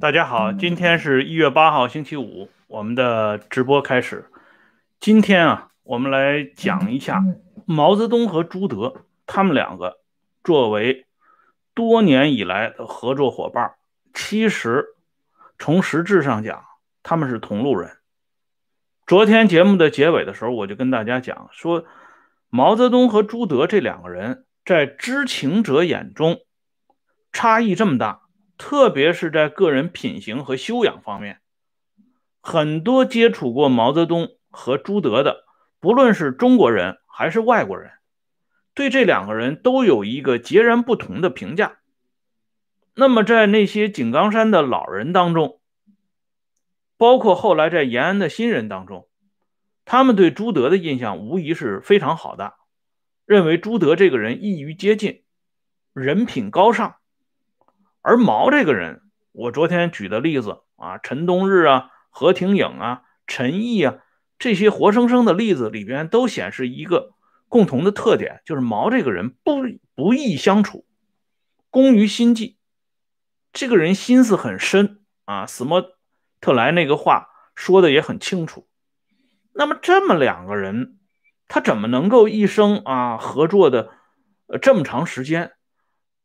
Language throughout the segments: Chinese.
大家好，今天是一月八号，星期五，我们的直播开始。今天啊，我们来讲一下毛泽东和朱德，他们两个作为多年以来的合作伙伴，其实从实质上讲，他们是同路人。昨天节目的结尾的时候，我就跟大家讲说，毛泽东和朱德这两个人在知情者眼中差异这么大。特别是在个人品行和修养方面，很多接触过毛泽东和朱德的，不论是中国人还是外国人，对这两个人都有一个截然不同的评价。那么，在那些井冈山的老人当中，包括后来在延安的新人当中，他们对朱德的印象无疑是非常好的，认为朱德这个人易于接近，人品高尚。而毛这个人，我昨天举的例子啊，陈冬日啊、何廷颖啊、陈毅啊，这些活生生的例子里边都显示一个共同的特点，就是毛这个人不不易相处，工于心计。这个人心思很深啊，斯莫特莱那个话说的也很清楚。那么这么两个人，他怎么能够一生啊合作的这么长时间？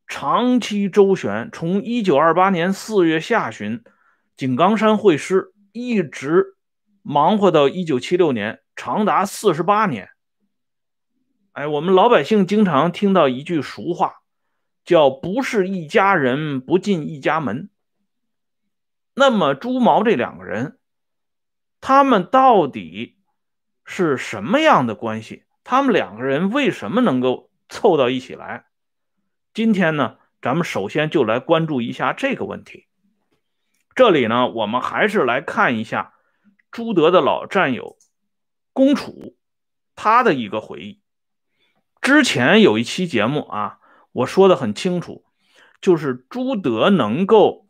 长期周旋，从一九二八年四月下旬井冈山会师，一直忙活到一九七六年，长达四十八年。哎，我们老百姓经常听到一句俗话，叫“不是一家人，不进一家门”。那么朱毛这两个人，他们到底是什么样的关系？他们两个人为什么能够凑到一起来？今天呢，咱们首先就来关注一下这个问题。这里呢，我们还是来看一下朱德的老战友龚楚他的一个回忆。之前有一期节目啊，我说的很清楚，就是朱德能够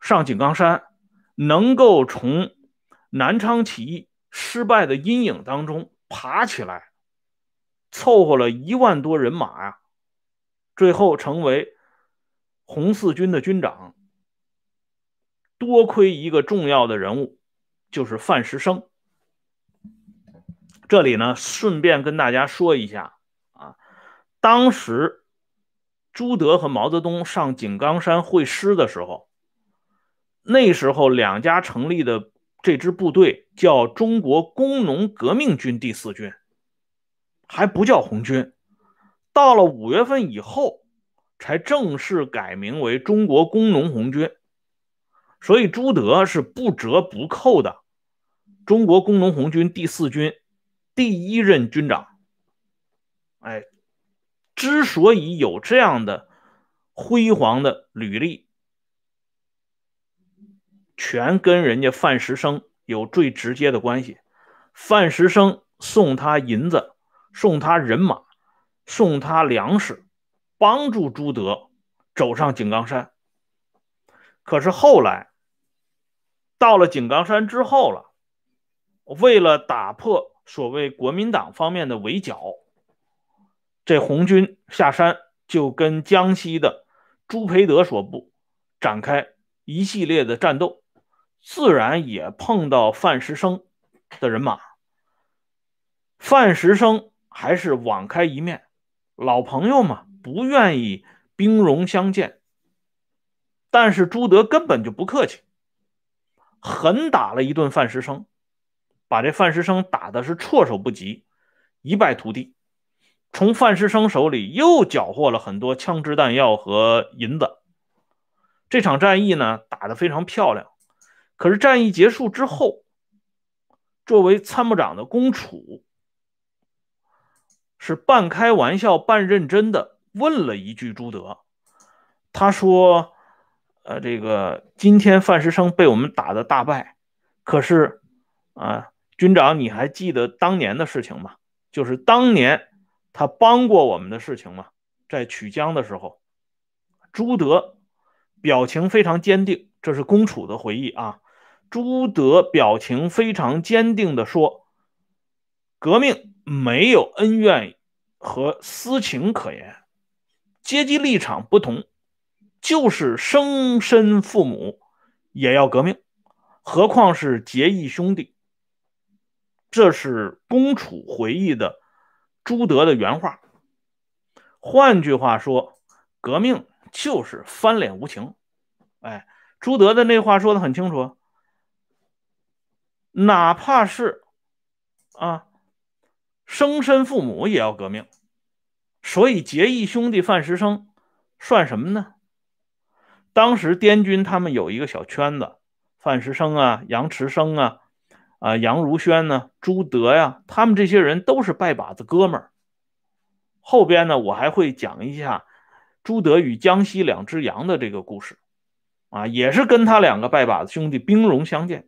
上井冈山，能够从南昌起义失败的阴影当中爬起来，凑合了一万多人马呀。最后成为红四军的军长，多亏一个重要的人物，就是范石生。这里呢，顺便跟大家说一下啊，当时朱德和毛泽东上井冈山会师的时候，那时候两家成立的这支部队叫中国工农革命军第四军，还不叫红军。到了五月份以后，才正式改名为中国工农红军。所以朱德是不折不扣的中国工农红军第四军第一任军长。哎，之所以有这样的辉煌的履历，全跟人家范石生有最直接的关系。范石生送他银子，送他人马。送他粮食，帮助朱德走上井冈山。可是后来到了井冈山之后了，为了打破所谓国民党方面的围剿，这红军下山就跟江西的朱培德所部展开一系列的战斗，自然也碰到范石生的人马。范石生还是网开一面。老朋友嘛，不愿意兵戎相见，但是朱德根本就不客气，狠打了一顿范石生，把这范石生打的是措手不及，一败涂地。从范石生手里又缴获了很多枪支弹药和银子。这场战役呢，打得非常漂亮。可是战役结束之后，作为参谋长的龚楚。是半开玩笑半认真的问了一句朱德，他说：“呃，这个今天范石生被我们打的大败，可是啊，军长你还记得当年的事情吗？就是当年他帮过我们的事情吗？在曲江的时候，朱德表情非常坚定，这是公楚的回忆啊。朱德表情非常坚定的说：革命。”没有恩怨和私情可言，阶级立场不同，就是生身父母也要革命，何况是结义兄弟。这是公楚回忆的朱德的原话。换句话说，革命就是翻脸无情。哎，朱德的那话说的很清楚，哪怕是啊，生身父母也要革命。所以结义兄弟范石生算什么呢？当时滇军他们有一个小圈子，范石生啊，杨池生啊。啊，杨如轩呢？朱德呀，他们这些人都是拜把子哥们儿。后边呢，我还会讲一下朱德与江西两只羊的这个故事。啊，也是跟他两个拜把子兄弟兵戎相见。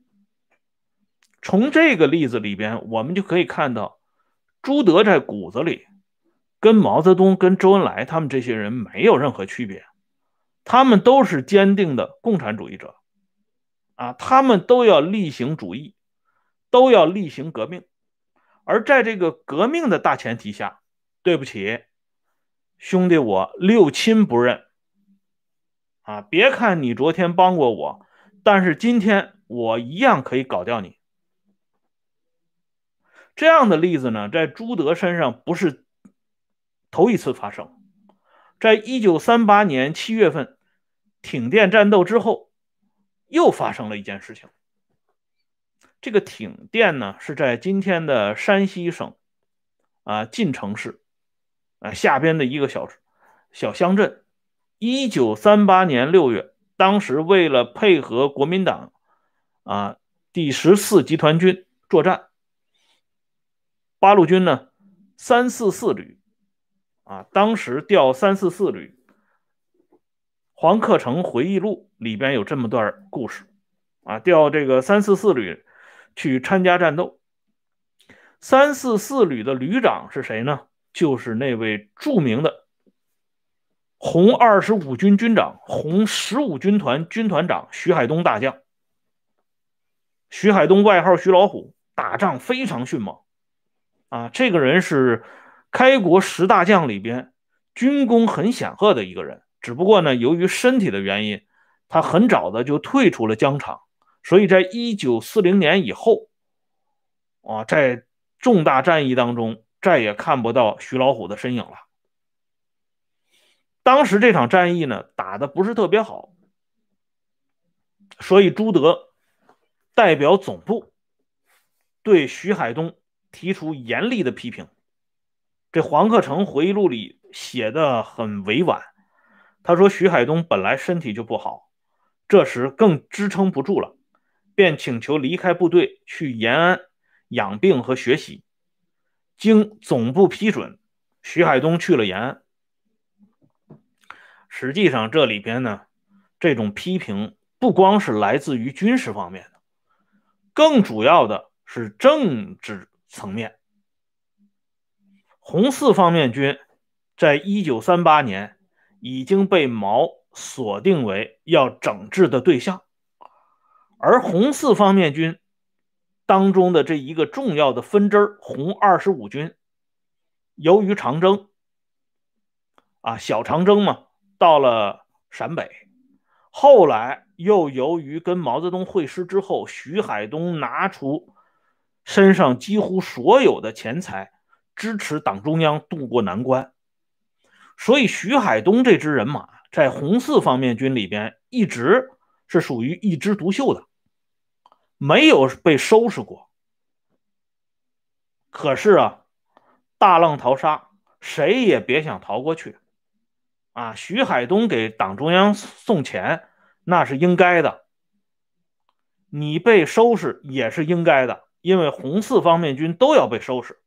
从这个例子里边，我们就可以看到，朱德在骨子里跟毛泽东、跟周恩来他们这些人没有任何区别，他们都是坚定的共产主义者。啊，他们都要厉行主义。都要厉行革命，而在这个革命的大前提下，对不起，兄弟，我六亲不认啊！别看你昨天帮过我，但是今天我一样可以搞掉你。这样的例子呢，在朱德身上不是头一次发生，在一九三八年七月份挺电战斗之后，又发生了一件事情。这个挺电呢，是在今天的山西省啊晋城市啊下边的一个小小乡镇。一九三八年六月，当时为了配合国民党啊第十四集团军作战，八路军呢三四四旅啊，当时调三四四旅。黄克诚回忆录里边有这么段故事啊，调这个三四四旅。去参加战斗，三四四旅的旅长是谁呢？就是那位著名的红二十五军军长、红十五军团军团长徐海东大将。徐海东外号徐老虎，打仗非常迅猛啊！这个人是开国十大将里边军功很显赫的一个人，只不过呢，由于身体的原因，他很早的就退出了疆场。所以在一九四零年以后，啊，在重大战役当中再也看不到徐老虎的身影了。当时这场战役呢，打的不是特别好，所以朱德代表总部对徐海东提出严厉的批评。这黄克诚回忆录里写的很委婉，他说徐海东本来身体就不好，这时更支撑不住了。便请求离开部队去延安养病和学习。经总部批准，徐海东去了延安。实际上，这里边呢，这种批评不光是来自于军事方面的，更主要的是政治层面。红四方面军在一九三八年已经被毛锁定为要整治的对象。而红四方面军当中的这一个重要的分支红二十五军，由于长征啊，小长征嘛，到了陕北，后来又由于跟毛泽东会师之后，徐海东拿出身上几乎所有的钱财支持党中央渡过难关，所以徐海东这支人马在红四方面军里边一直是属于一枝独秀的。没有被收拾过，可是啊，大浪淘沙，谁也别想逃过去。啊，徐海东给党中央送钱，那是应该的。你被收拾也是应该的，因为红四方面军都要被收拾。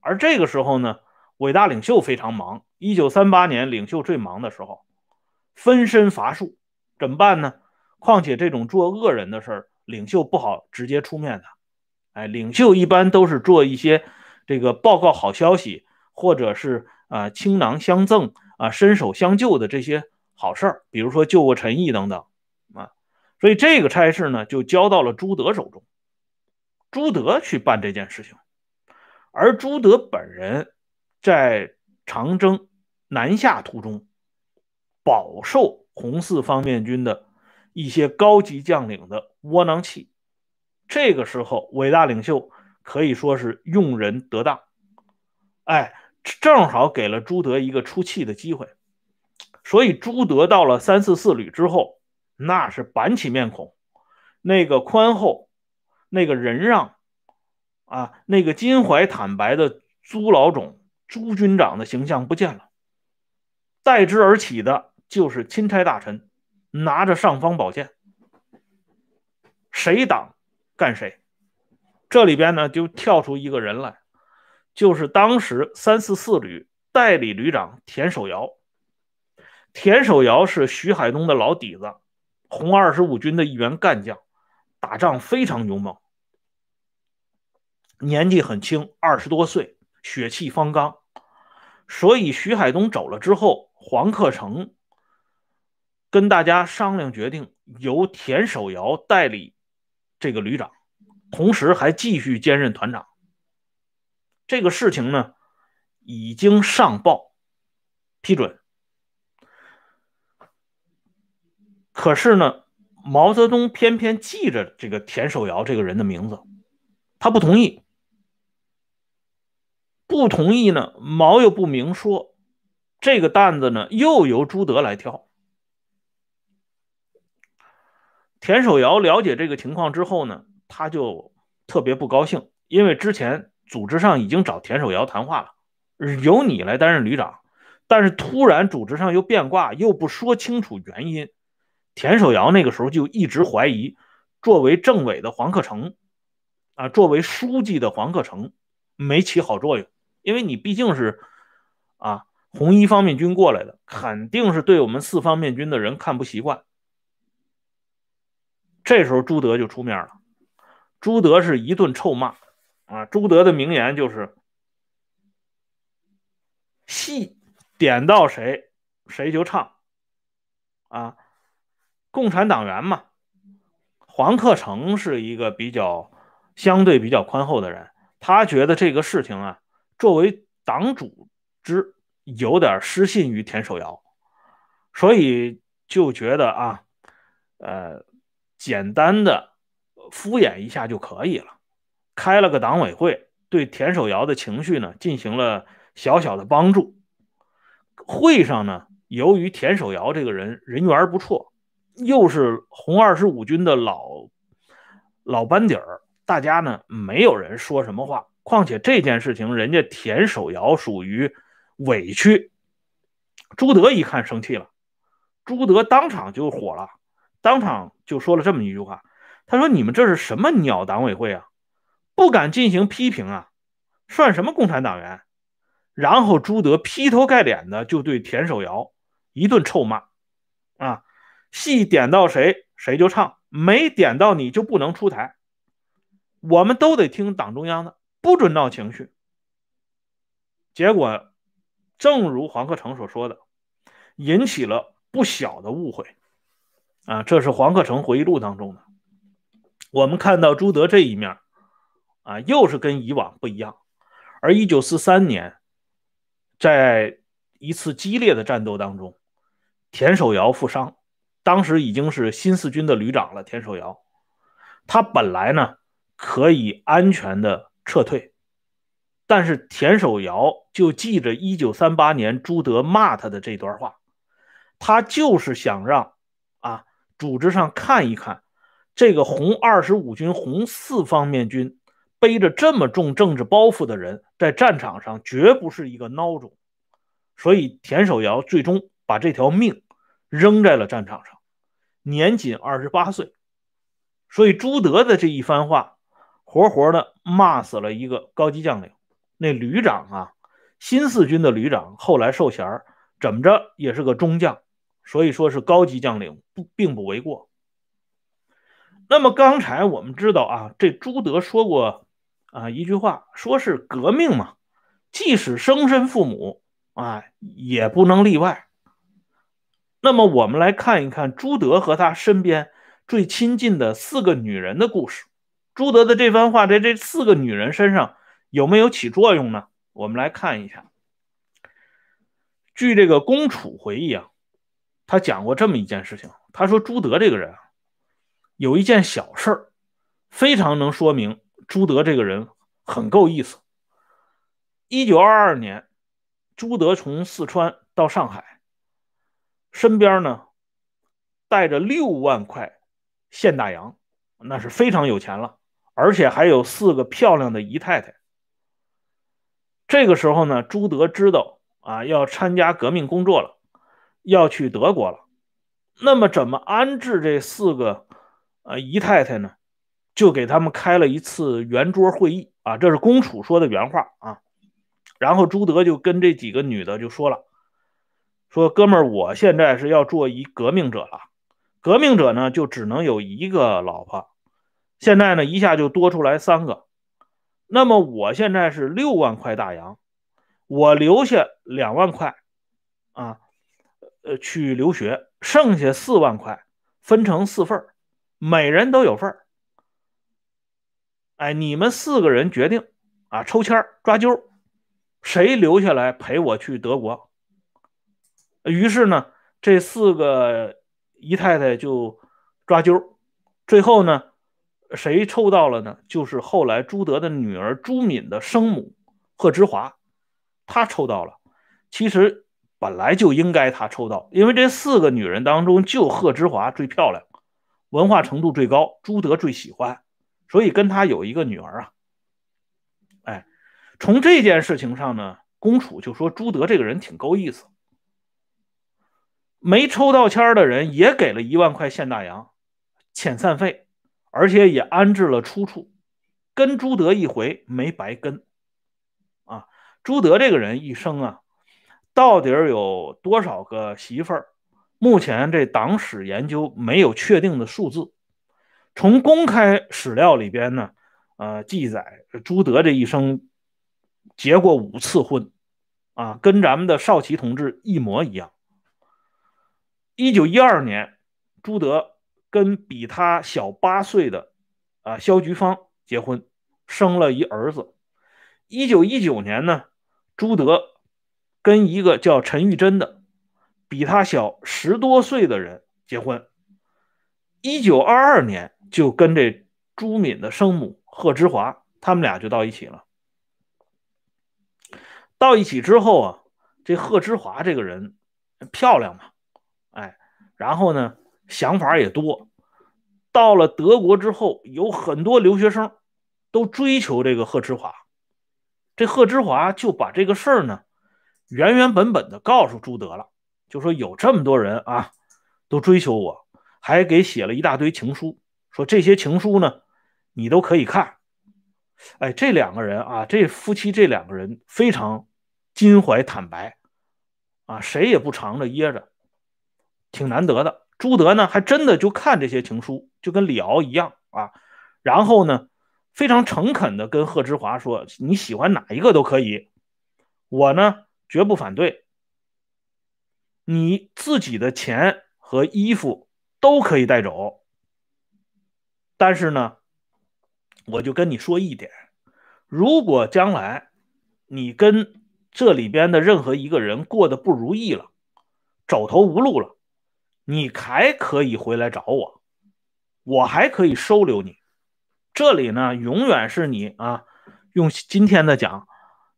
而这个时候呢，伟大领袖非常忙。一九三八年，领袖最忙的时候，分身乏术，怎么办呢？况且这种做恶人的事儿。领袖不好直接出面的，哎，领袖一般都是做一些这个报告好消息，或者是啊倾囊相赠啊伸手相救的这些好事儿，比如说救过陈毅等等啊，所以这个差事呢就交到了朱德手中，朱德去办这件事情，而朱德本人在长征南下途中饱受红四方面军的一些高级将领的窝囊气。这个时候，伟大领袖可以说是用人得当，哎，正好给了朱德一个出气的机会。所以朱德到了三四四旅之后，那是板起面孔，那个宽厚，那个仁让，啊，那个襟怀坦白的朱老种、朱军长的形象不见了，代之而起的就是钦差大臣，拿着尚方宝剑，谁挡干谁。这里边呢，就跳出一个人来，就是当时三四四旅代理旅长田守尧。田守尧是徐海东的老底子，红二十五军的一员干将，打仗非常勇猛，年纪很轻，二十多岁，血气方刚。所以徐海东走了之后，黄克诚跟大家商量决定，由田守尧代理这个旅长，同时还继续兼任团长。这个事情呢，已经上报批准。可是呢，毛泽东偏偏记着这个田守尧这个人的名字，他不同意。不同意呢，毛又不明说，这个担子呢又由朱德来挑。田守尧了解这个情况之后呢，他就特别不高兴，因为之前组织上已经找田守尧谈话了，由你来担任旅长，但是突然组织上又变卦，又不说清楚原因。田守尧那个时候就一直怀疑，作为政委的黄克诚，啊，作为书记的黄克诚没起好作用，因为你毕竟是啊红一方面军过来的，肯定是对我们四方面军的人看不习惯。这时候朱德就出面了，朱德是一顿臭骂，啊，朱德的名言就是“戏点到谁谁就唱”，啊。共产党员嘛，黄克诚是一个比较相对比较宽厚的人，他觉得这个事情啊，作为党组织有点失信于田守尧，所以就觉得啊，呃，简单的敷衍一下就可以了，开了个党委会，对田守尧的情绪呢进行了小小的帮助。会上呢，由于田守尧这个人人缘不错。又是红二十五军的老老班底儿，大家呢没有人说什么话。况且这件事情，人家田守尧属于委屈。朱德一看生气了，朱德当场就火了，当场就说了这么一句话：“他说你们这是什么鸟党委会啊？不敢进行批评啊，算什么共产党员？”然后朱德劈头盖脸的就对田守尧一顿臭骂，啊！戏点到谁，谁就唱；没点到你就不能出台。我们都得听党中央的，不准闹情绪。结果，正如黄克诚所说的，引起了不小的误会。啊，这是黄克诚回忆录当中的。我们看到朱德这一面，啊，又是跟以往不一样。而一九四三年，在一次激烈的战斗当中，田守尧负伤。当时已经是新四军的旅长了，田守尧，他本来呢可以安全的撤退，但是田守尧就记着一九三八年朱德骂他的这段话，他就是想让啊组织上看一看，这个红二十五军红四方面军背着这么重政治包袱的人，在战场上绝不是一个孬种，所以田守尧最终把这条命。扔在了战场上，年仅二十八岁，所以朱德的这一番话，活活的骂死了一个高级将领。那旅长啊，新四军的旅长，后来授衔怎么着也是个中将，所以说是高级将领，不并不为过。那么刚才我们知道啊，这朱德说过啊一句话，说是革命嘛，即使生身父母啊，也不能例外。那么我们来看一看朱德和他身边最亲近的四个女人的故事。朱德的这番话在这四个女人身上有没有起作用呢？我们来看一下。据这个公楚回忆啊，他讲过这么一件事情，他说朱德这个人有一件小事儿，非常能说明朱德这个人很够意思。一九二二年，朱德从四川到上海，身边呢带着六万块现大洋，那是非常有钱了，而且还有四个漂亮的姨太太。这个时候呢，朱德知道啊要参加革命工作了，要去德国了。那么怎么安置这四个呃姨太太呢？就给他们开了一次圆桌会议啊，这是公楚说的原话啊。然后朱德就跟这几个女的就说了：“说哥们儿，我现在是要做一革命者了。革命者呢，就只能有一个老婆。现在呢，一下就多出来三个。那么我现在是六万块大洋，我留下两万块啊，呃，去留学，剩下四万块分成四份每人都有份哎，你们四个人决定啊，抽签抓阄。”谁留下来陪我去德国？于是呢，这四个姨太太就抓阄，最后呢，谁抽到了呢？就是后来朱德的女儿朱敏的生母贺知华，她抽到了。其实本来就应该她抽到，因为这四个女人当中，就贺知华最漂亮，文化程度最高，朱德最喜欢，所以跟她有一个女儿啊。哎从这件事情上呢，公楚就说朱德这个人挺够意思。没抽到签的人也给了一万块现大洋遣散费，而且也安置了出处，跟朱德一回没白跟。啊，朱德这个人一生啊，到底有多少个媳妇儿？目前这党史研究没有确定的数字。从公开史料里边呢，呃，记载朱德这一生。结过五次婚，啊，跟咱们的少奇同志一模一样。一九一二年，朱德跟比他小八岁的啊肖菊芳结婚，生了一儿子。一九一九年呢，朱德跟一个叫陈玉珍的，比他小十多岁的人结婚。一九二二年就跟这朱敏的生母贺之华，他们俩就到一起了。到一起之后啊，这贺之华这个人漂亮嘛，哎，然后呢想法也多。到了德国之后，有很多留学生都追求这个贺知华。这贺知华就把这个事儿呢原原本本的告诉朱德了，就说有这么多人啊都追求我，还给写了一大堆情书，说这些情书呢你都可以看。哎，这两个人啊，这夫妻这两个人非常。襟怀坦白，啊，谁也不藏着掖着，挺难得的。朱德呢，还真的就看这些情书，就跟李敖一样啊。然后呢，非常诚恳的跟贺知华说：“你喜欢哪一个都可以，我呢绝不反对。你自己的钱和衣服都可以带走，但是呢，我就跟你说一点，如果将来你跟……”这里边的任何一个人过得不如意了，走投无路了，你还可以回来找我，我还可以收留你。这里呢，永远是你啊，用今天的讲，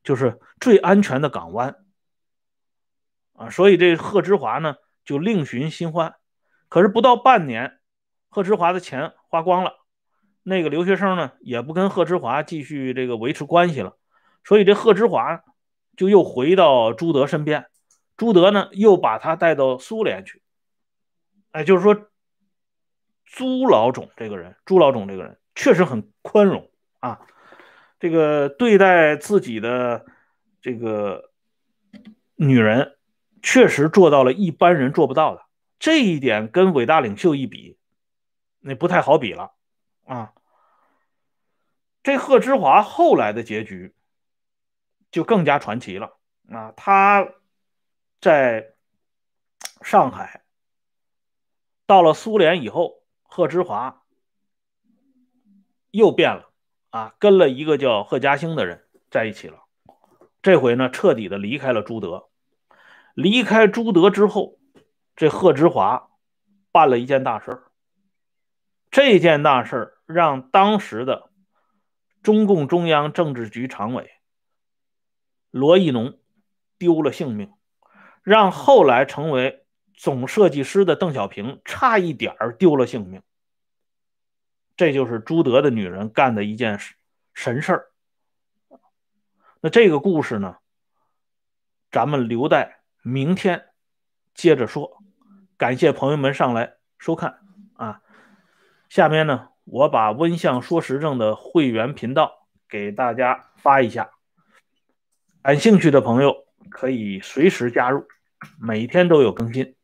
就是最安全的港湾啊。所以这贺知华呢，就另寻新欢。可是不到半年，贺知华的钱花光了，那个留学生呢，也不跟贺知华继续这个维持关系了。所以这贺知华。就又回到朱德身边，朱德呢又把他带到苏联去。哎，就是说，朱老总这个人，朱老总这个人确实很宽容啊，这个对待自己的这个女人，确实做到了一般人做不到的。这一点跟伟大领袖一比，那不太好比了啊。这贺知华后来的结局。就更加传奇了啊！他在上海到了苏联以后，贺知华又变了啊，跟了一个叫贺家兴的人在一起了。这回呢，彻底的离开了朱德。离开朱德之后，这贺知华办了一件大事儿。这件大事儿让当时的中共中央政治局常委罗亦农丢了性命，让后来成为总设计师的邓小平差一点儿丢了性命。这就是朱德的女人干的一件神事儿。那这个故事呢，咱们留待明天接着说。感谢朋友们上来收看啊！下面呢，我把温相说时政的会员频道给大家发一下，感兴趣的朋友可以随时加入，每天都有更新。